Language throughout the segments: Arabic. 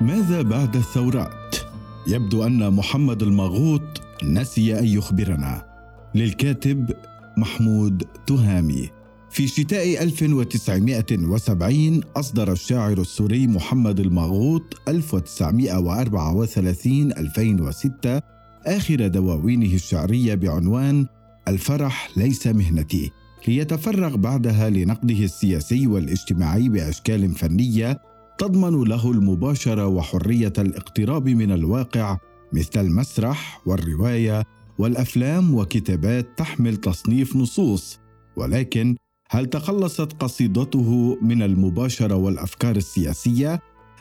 ماذا بعد الثورات؟ يبدو أن محمد المغوط نسي أن يخبرنا. للكاتب محمود تهامي. في شتاء 1970 أصدر الشاعر السوري محمد المغوط 1934 2006 آخر دواوينه الشعرية بعنوان الفرح ليس مهنتي. ليتفرغ بعدها لنقده السياسي والاجتماعي بأشكال فنية تضمن له المباشرة وحرية الاقتراب من الواقع مثل المسرح والرواية والأفلام وكتابات تحمل تصنيف نصوص. ولكن هل تخلصت قصيدته من المباشرة والأفكار السياسية؟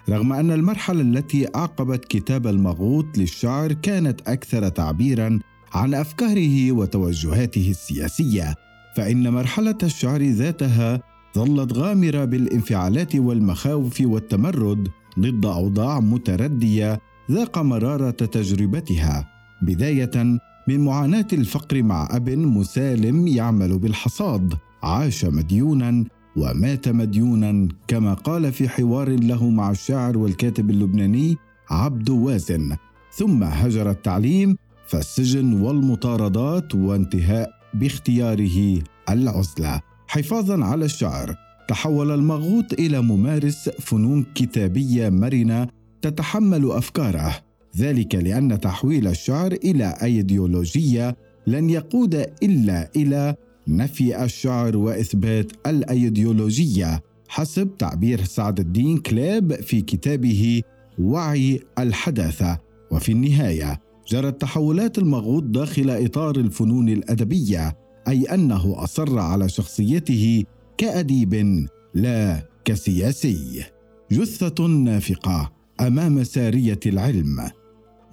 رغم أن المرحلة التي اعقبت كتاب المغوط للشعر كانت أكثر تعبيرا عن أفكاره وتوجهاته السياسية فإن مرحلة الشعر ذاتها ظلت غامرة بالانفعالات والمخاوف والتمرد ضد أوضاع متردية ذاق مرارة تجربتها بداية من معاناة الفقر مع أب مسالم يعمل بالحصاد عاش مديونا ومات مديونا كما قال في حوار له مع الشاعر والكاتب اللبناني عبد وازن. ثم هجر التعليم فالسجن والمطاردات وانتهاء باختياره العزلة. حفاظا على الشعر. تحول المغوط إلى ممارس فنون كتابية مرنة تتحمل أفكاره. ذلك لأن تحويل الشعر إلى أيديولوجية لن يقود إلا إلى نفي الشعر وإثبات الأيديولوجية حسب تعبير سعد الدين كلاب في كتابه وعي الحداثة. وفي النهاية جرت تحولات المغوط داخل إطار الفنون الأدبية أي أنه أصر على شخصيته كأديب لا كسياسي. جثة نافقة أمام سارية العلم.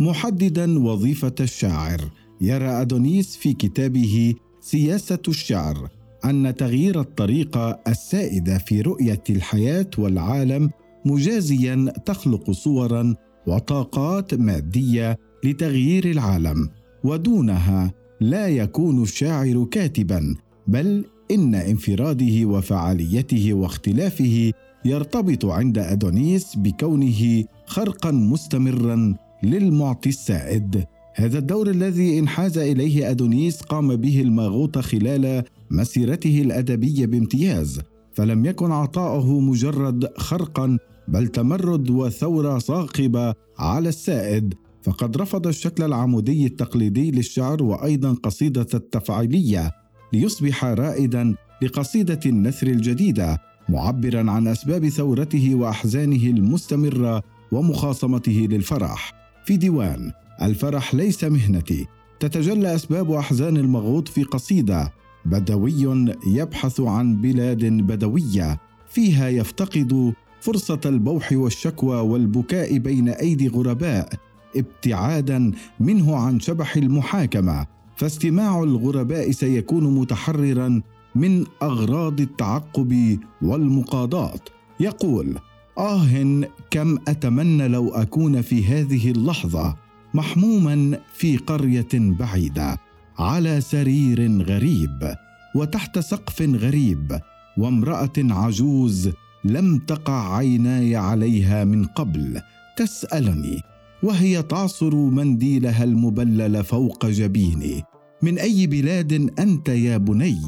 محددا وظيفة الشاعر. يرى أدونيس في كتابه سياسة الشعر أن تغيير الطريقة السائدة في رؤية الحياة والعالم مجازيا تخلق صورا وطاقات مادية لتغيير العالم ودونها لا يكون الشاعر كاتبا بل إن انفراده وفعاليته واختلافه يرتبط عند أدونيس بكونه خرقا مستمرا للمعطي السائد. هذا الدور الذي انحاز إليه أدونيس قام به الماغوط خلال مسيرته الأدبية بامتياز فلم يكن عطاؤه مجرد خرقا بل تمرد وثورة صاخبة على السائد. فقد رفض الشكل العمودي التقليدي للشعر وأيضا قصيدة التفعيليه ليصبح رائدا لقصيدة النثر الجديدة معبرا عن أسباب ثورته وأحزانه المستمرة ومخاصمته للفرح. في ديوان الفرح ليس مهنتي. تتجلى أسباب أحزان المغوط في قصيدة. بدوي يبحث عن بلاد بدوية. فيها يفتقد فرصة البوح والشكوى والبكاء بين أيدي غرباء. ابتعادا منه عن شبح المحاكمة فاستماع الغرباء سيكون متحررا من أغراض التعقب والمقاضاة. يقول آه كم أتمنى لو أكون في هذه اللحظة محموما في قرية بعيدة على سرير غريب وتحت سقف غريب وامرأة عجوز لم تقع عيناي عليها من قبل تسألني وهي تعصر منديلها المبلل فوق جبيني. من أي بلاد أنت يا بني؟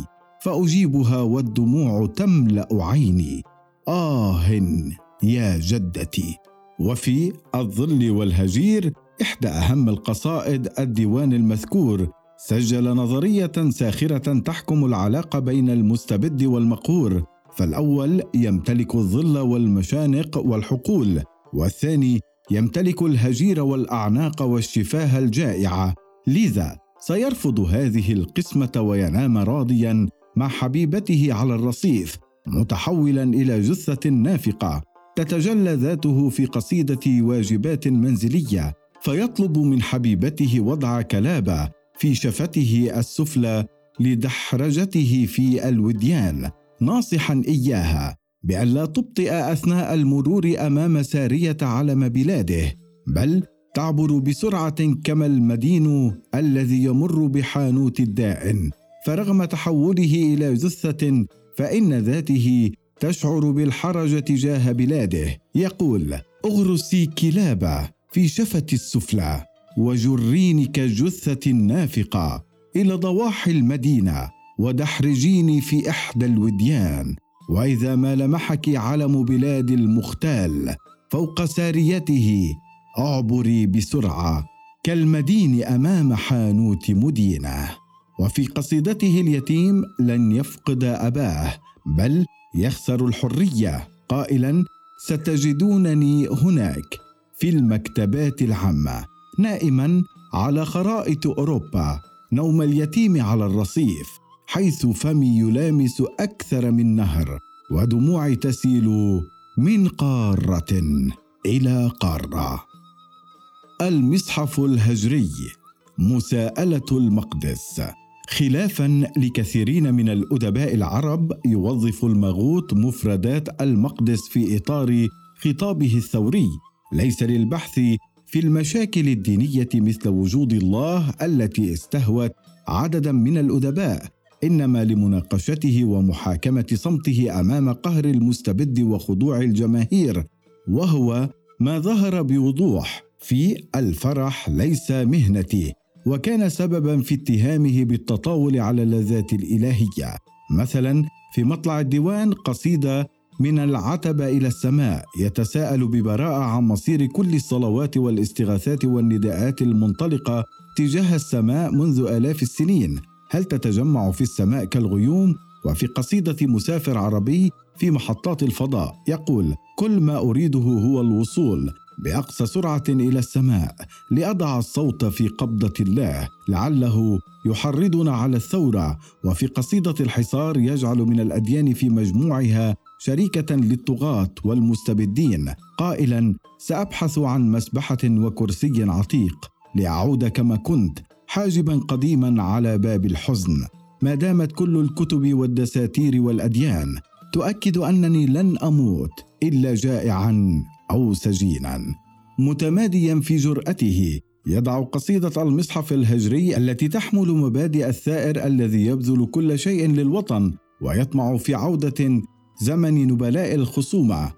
فأجيبها والدموع تملأ عيني. آه يا جدتي. وفي الظل والهجير إحدى أهم القصائد الديوان المذكور. سجل نظرية ساخرة تحكم العلاقة بين المستبد والمقهور. فالأول يمتلك الظل والمشانق والحقول والثاني يمتلك الهجير والأعناق والشفاه الجائعة. لذا سيرفض هذه القسمة وينام راضيا مع حبيبته على الرصيف متحولا إلى جثة نافقة تتجلى ذاته في قصيدة واجبات منزلية فيطلب من حبيبته وضع كلابة في شفته السفلى لدحرجته في الوديان. ناصحا إياها. بألا تبطئ أثناء المرور أمام سارية علم بلاده بل تعبر بسرعة كما المدين الذي يمر بحانوت الدائن. فرغم تحوله إلى جثة فإن ذاته تشعر بالحرج تجاه بلاده. يقول أغرسي كلابه في شفتي السفلى وجريني كجثه نافقه إلى ضواحي المدينة ودحرجيني في إحدى الوديان. وإذا ما لمحك علم بلاد المختال فوق ساريته أعبري بسرعة كالمدين أمام حانوت مدينة. وفي قصيدته اليتيم لن يفقد أباه بل يخسر الحرية. قائلا ستجدونني هناك في المكتبات العامة نائما على خرائط أوروبا نوم اليتيم على الرصيف. حيث فمي يلامس أكثر من نهر ودموعي تسيل من قارة إلى قارة. المصحف الهجري مساءلة المقدس. خلافا لكثيرين من الأدباء العرب يوظف المغوط مفردات المقدس في إطار خطابه الثوري. ليس للبحث في المشاكل الدينية مثل وجود الله التي استهوت عددا من الأدباء. إنما لمناقشته ومحاكمة صمته أمام قهر المستبد وخضوع الجماهير وهو ما ظهر بوضوح في الفرح ليس مهنتي وكان سببا في اتهامه بالتطاول على اللذات الإلهية مثلا في مطلع الديوان قصيده من العتبة إلى السماء يتساءل ببراءة عن مصير كل الصلوات والاستغاثات والنداءات المنطلقة تجاه السماء منذ آلاف السنين. هل تتجمع في السماء كالغيوم وفي قصيدة مسافر عربي في محطات الفضاء؟ يقول كل ما أريده هو الوصول بأقصى سرعة إلى السماء لأضع الصوت في قبضة الله لعله يحرضنا على الثورة وفي قصيدة الحصار يجعل من الأديان في مجموعها شريكة للطغاة والمستبدين. قائلا سأبحث عن مسبحة وكرسي عتيق لأعود كما كنت حاجبا قديما على باب الحزن. ما دامت كل الكتب والدساتير والأديان تؤكد أنني لن أموت إلا جائعا أو سجينا. متماديا في جرأته يضع قصيدة المصحف الهجري التي تحمل مبادئ الثائر الذي يبذل كل شيء للوطن ويطمع في عودة زمن نبلاء الخصومة.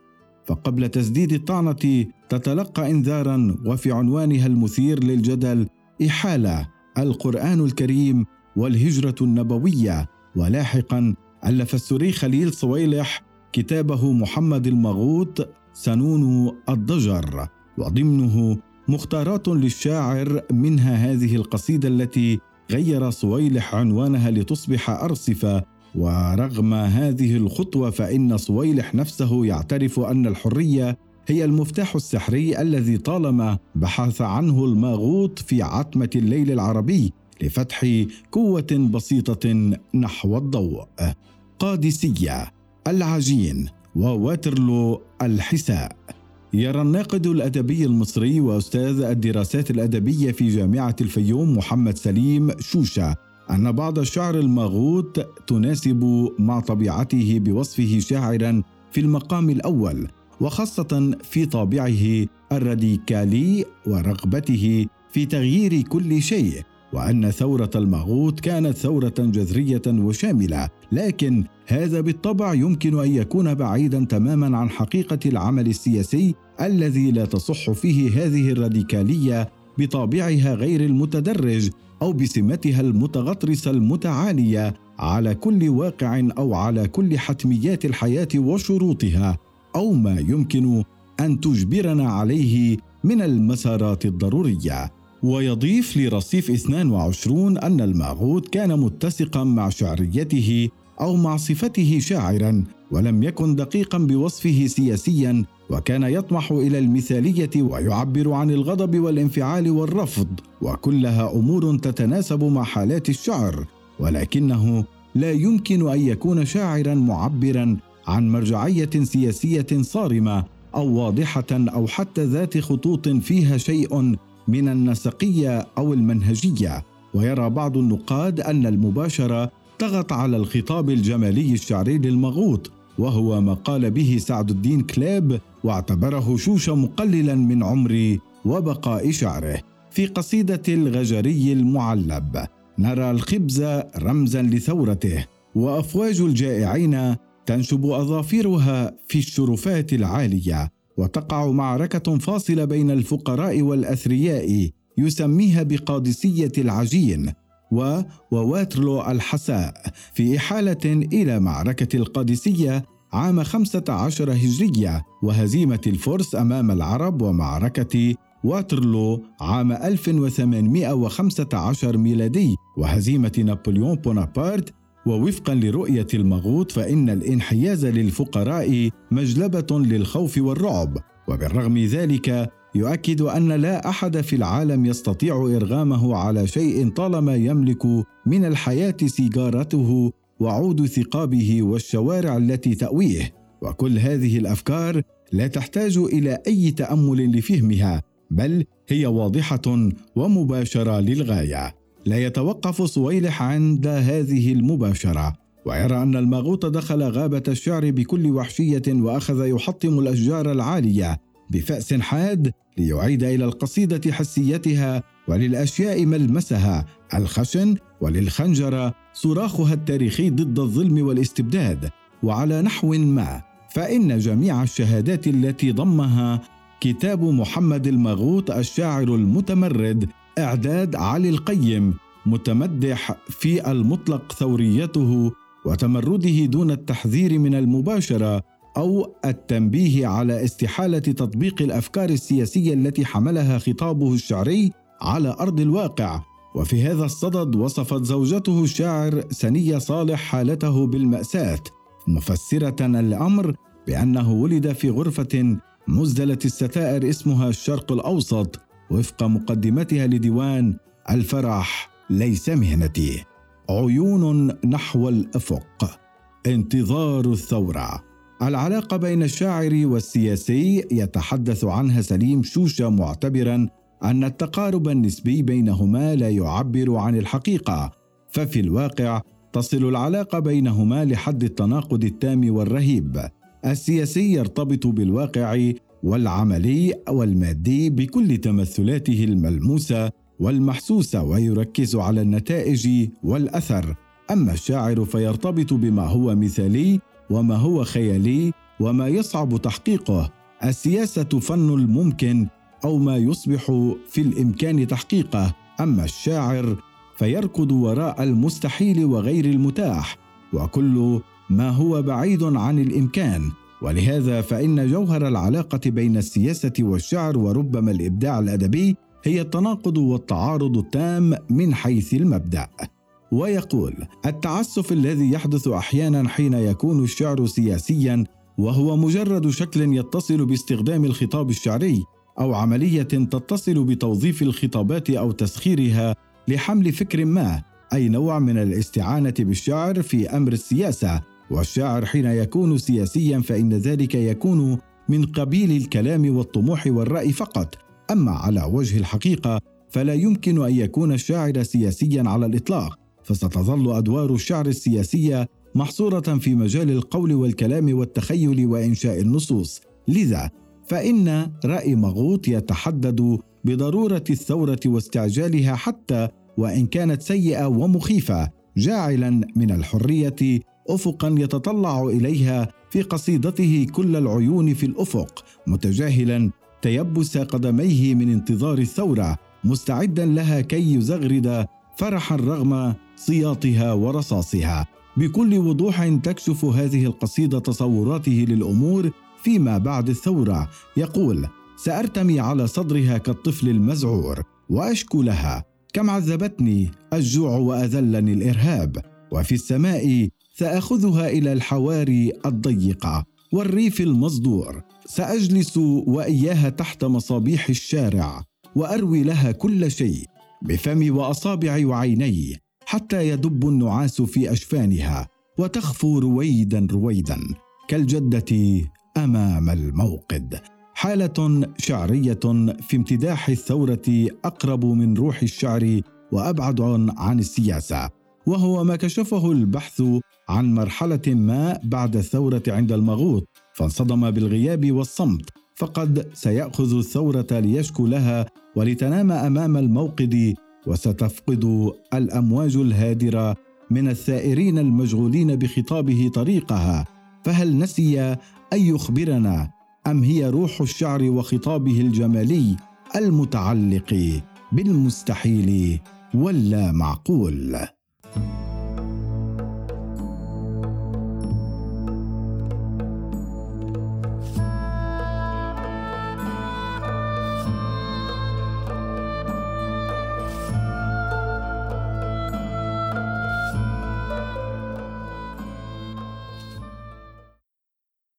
فقبل تسديد الطعنة تتلقى انذارا وفي عنوانها المثير للجدل إحالة القرآن الكريم والهجرة النبوية. ولاحقا ألف السوري خليل صويلح كتابه محمد المغوط سنون الضجر وضمنه مختارات للشاعر منها هذه القصيدة التي غير صويلح عنوانها لتصبح أرصفة. ورغم هذه الخطوة فإن صويلح نفسه يعترف أن الحرية هي المفتاح السحري الذي طالما بحث عنه الماغوط في عتمة الليل العربي لفتح قوة بسيطة نحو الضوء. قادسية العجين وواترلو الحساء. يرى الناقد الأدبي المصري وأستاذ الدراسات الأدبية في جامعة الفيوم محمد سليم شوشة أن بعض الشعر المغوط تناسب مع طبيعته بوصفه شاعرا في المقام الأول وخاصة في طابعه الراديكالي ورغبته في تغيير كل شيء وأن ثورة المغوط كانت ثورة جذرية وشاملة. لكن هذا بالطبع يمكن أن يكون بعيدا تماما عن حقيقة العمل السياسي الذي لا تصح فيه هذه الراديكالية بطابعها غير المتدرج أو بسمتها المتغطرسة المتعالية على كل واقع أو على كل حتميات الحياة وشروطها. أو ما يمكن أن تجبرنا عليه من المسارات الضرورية. ويضيف لرصيف 22 أن الماغوت كان متسقا مع شعريته أو مع صفته شاعرا ولم يكن دقيقا بوصفه سياسيا وكان يطمح إلى المثالية ويعبر عن الغضب والانفعال والرفض. وكلها أمور تتناسب مع حالات الشعر ولكنه لا يمكن أن يكون شاعرا معبرا عن مرجعية سياسية صارمة أو واضحة أو حتى ذات خطوط فيها شيء من النسقية أو المنهجية. ويرى بعض النقاد أن المباشرة طغت على الخطاب الجمالي الشعري للمغوط وهو ما قال به سعد الدين كليب واعتبره شوش مقللا من عمر وبقاء شعره. في قصيدة الغجري المعلب نرى الخبز رمزا لثورته وأفواج الجائعين تنشب اظافرها في الشرفات العالية وتقع معركة فاصلة بين الفقراء والأثرياء يسميها بقادسية العجين و وواترلو الحساء في إحالة إلى معركة القادسية عام 15 هجرية وهزيمة الفرس أمام العرب ومعركة واترلو عام 1815 ميلادي وهزيمة نابليون بونابرت ووفقا لرؤية المغوط فإن الانحياز للفقراء مجلبة للخوف والرعب. وبالرغم ذلك يؤكد أن لا أحد في العالم يستطيع إرغامه على شيء طالما يملك من الحياة سيجارته وعود ثقابه والشوارع التي تأويه. وكل هذه الأفكار لا تحتاج إلى أي تأمل لفهمها بل هي واضحة ومباشرة للغاية. لا يتوقف صويلح عند هذه المباشرة ويرى أن الماغوط دخل غابة الشعر بكل وحشية وأخذ يحطم الأشجار العالية بفأس حاد ليعيد إلى القصيدة حسيتها وللأشياء ملمسها الخشن وللخنجرة صراخها التاريخي ضد الظلم والاستبداد وعلى نحو ما فإن جميع الشهادات التي ضمها كتاب محمد المغوط الشاعر المتمرد إعداد علي القيم متمدح في المطلق ثوريته وتمرده دون التحذير من المباشرة أو التنبيه على استحالة تطبيق الأفكار السياسية التي حملها خطابه الشعري على أرض الواقع. وفي هذا الصدد وصفت زوجته الشاعر سنية صالح حالته بالمأساة مفسرة الأمر بأنه ولد في غرفة مزدلة الستائر اسمها الشرق الأوسط. وفق مقدمتها لديوان الفرح ليس مهنتي. عيون نحو الأفق. انتظار الثورة. العلاقة بين الشاعر والسياسي يتحدث عنها سليم شوشة معتبرا أن التقارب النسبي بينهما لا يعبر عن الحقيقة. ففي الواقع تصل العلاقة بينهما لحد التناقض التام والرهيب. السياسي يرتبط بالواقع والعملي والمادي بكل تمثلاته الملموسة والمحسوسة ويركز على النتائج والأثر. أما الشاعر فيرتبط بما هو مثالي وما هو خيالي وما يصعب تحقيقه. السياسة فن الممكن أو ما يصبح في الإمكان تحقيقه. أما الشاعر فيركض وراء المستحيل وغير المتاح. وكل ما هو بعيد عن الإمكان. ولهذا فإن جوهر العلاقة بين السياسة والشعر وربما الإبداع الأدبي هي التناقض والتعارض التام من حيث المبدأ. ويقول التعسف الذي يحدث أحيانا حين يكون الشعر سياسيا وهو مجرد شكل يتصل باستخدام الخطاب الشعري أو عملية تتصل بتوظيف الخطابات أو تسخيرها لحمل فكر ما أي نوع من الاستعانة بالشعر في أمر السياسة والشاعر حين يكون سياسيا فإن ذلك يكون من قبيل الكلام والطموح والرأي فقط. أما على وجه الحقيقة فلا يمكن أن يكون الشاعر سياسيا على الإطلاق. فستظل أدوار الشعر السياسية محصورة في مجال القول والكلام والتخيل وإنشاء النصوص. لذا فإن رأي مغوط يتحدد بضرورة الثورة واستعجالها حتى وإن كانت سيئة ومخيفة جاعلا من الحرية افقا يتطلع إليها في قصيدته كل العيون في الأفق متجاهلا تيبس قدميه من انتظار الثورة مستعدا لها كي يزغرد فرحا رغم سياطها ورصاصها. بكل وضوح تكشف هذه القصيدة تصوراته للأمور فيما بعد الثورة. يقول سأرتمي على صدرها كالطفل المزعور وأشكو لها كم عذبتني الجوع وأذلني الإرهاب وفي السماء سأخذها إلى الحواري الضيقه والريف المصدور. سأجلس وإياها تحت مصابيح الشارع وأروي لها كل شيء بفمي واصابعي وعيني حتى يدب النعاس في أشفانها وتخفو رويدا رويدا كالجدة أمام الموقد. حالة شعرية في امتداح الثورة أقرب من روح الشعر وأبعد عن السياسة. وهو ما كشفه البحث عن مرحلة ما بعد الثورة عند المغوط فانصدم بالغياب والصمت فقد سيأخذ الثورة ليشكو لها ولتنام أمام الموقد وستفقد الأمواج الهادرة من الثائرين المشغولين بخطابه طريقها. فهل نسي أن يخبرنا أم هي روح الشعر وخطابه الجمالي المتعلق بالمستحيل واللا معقول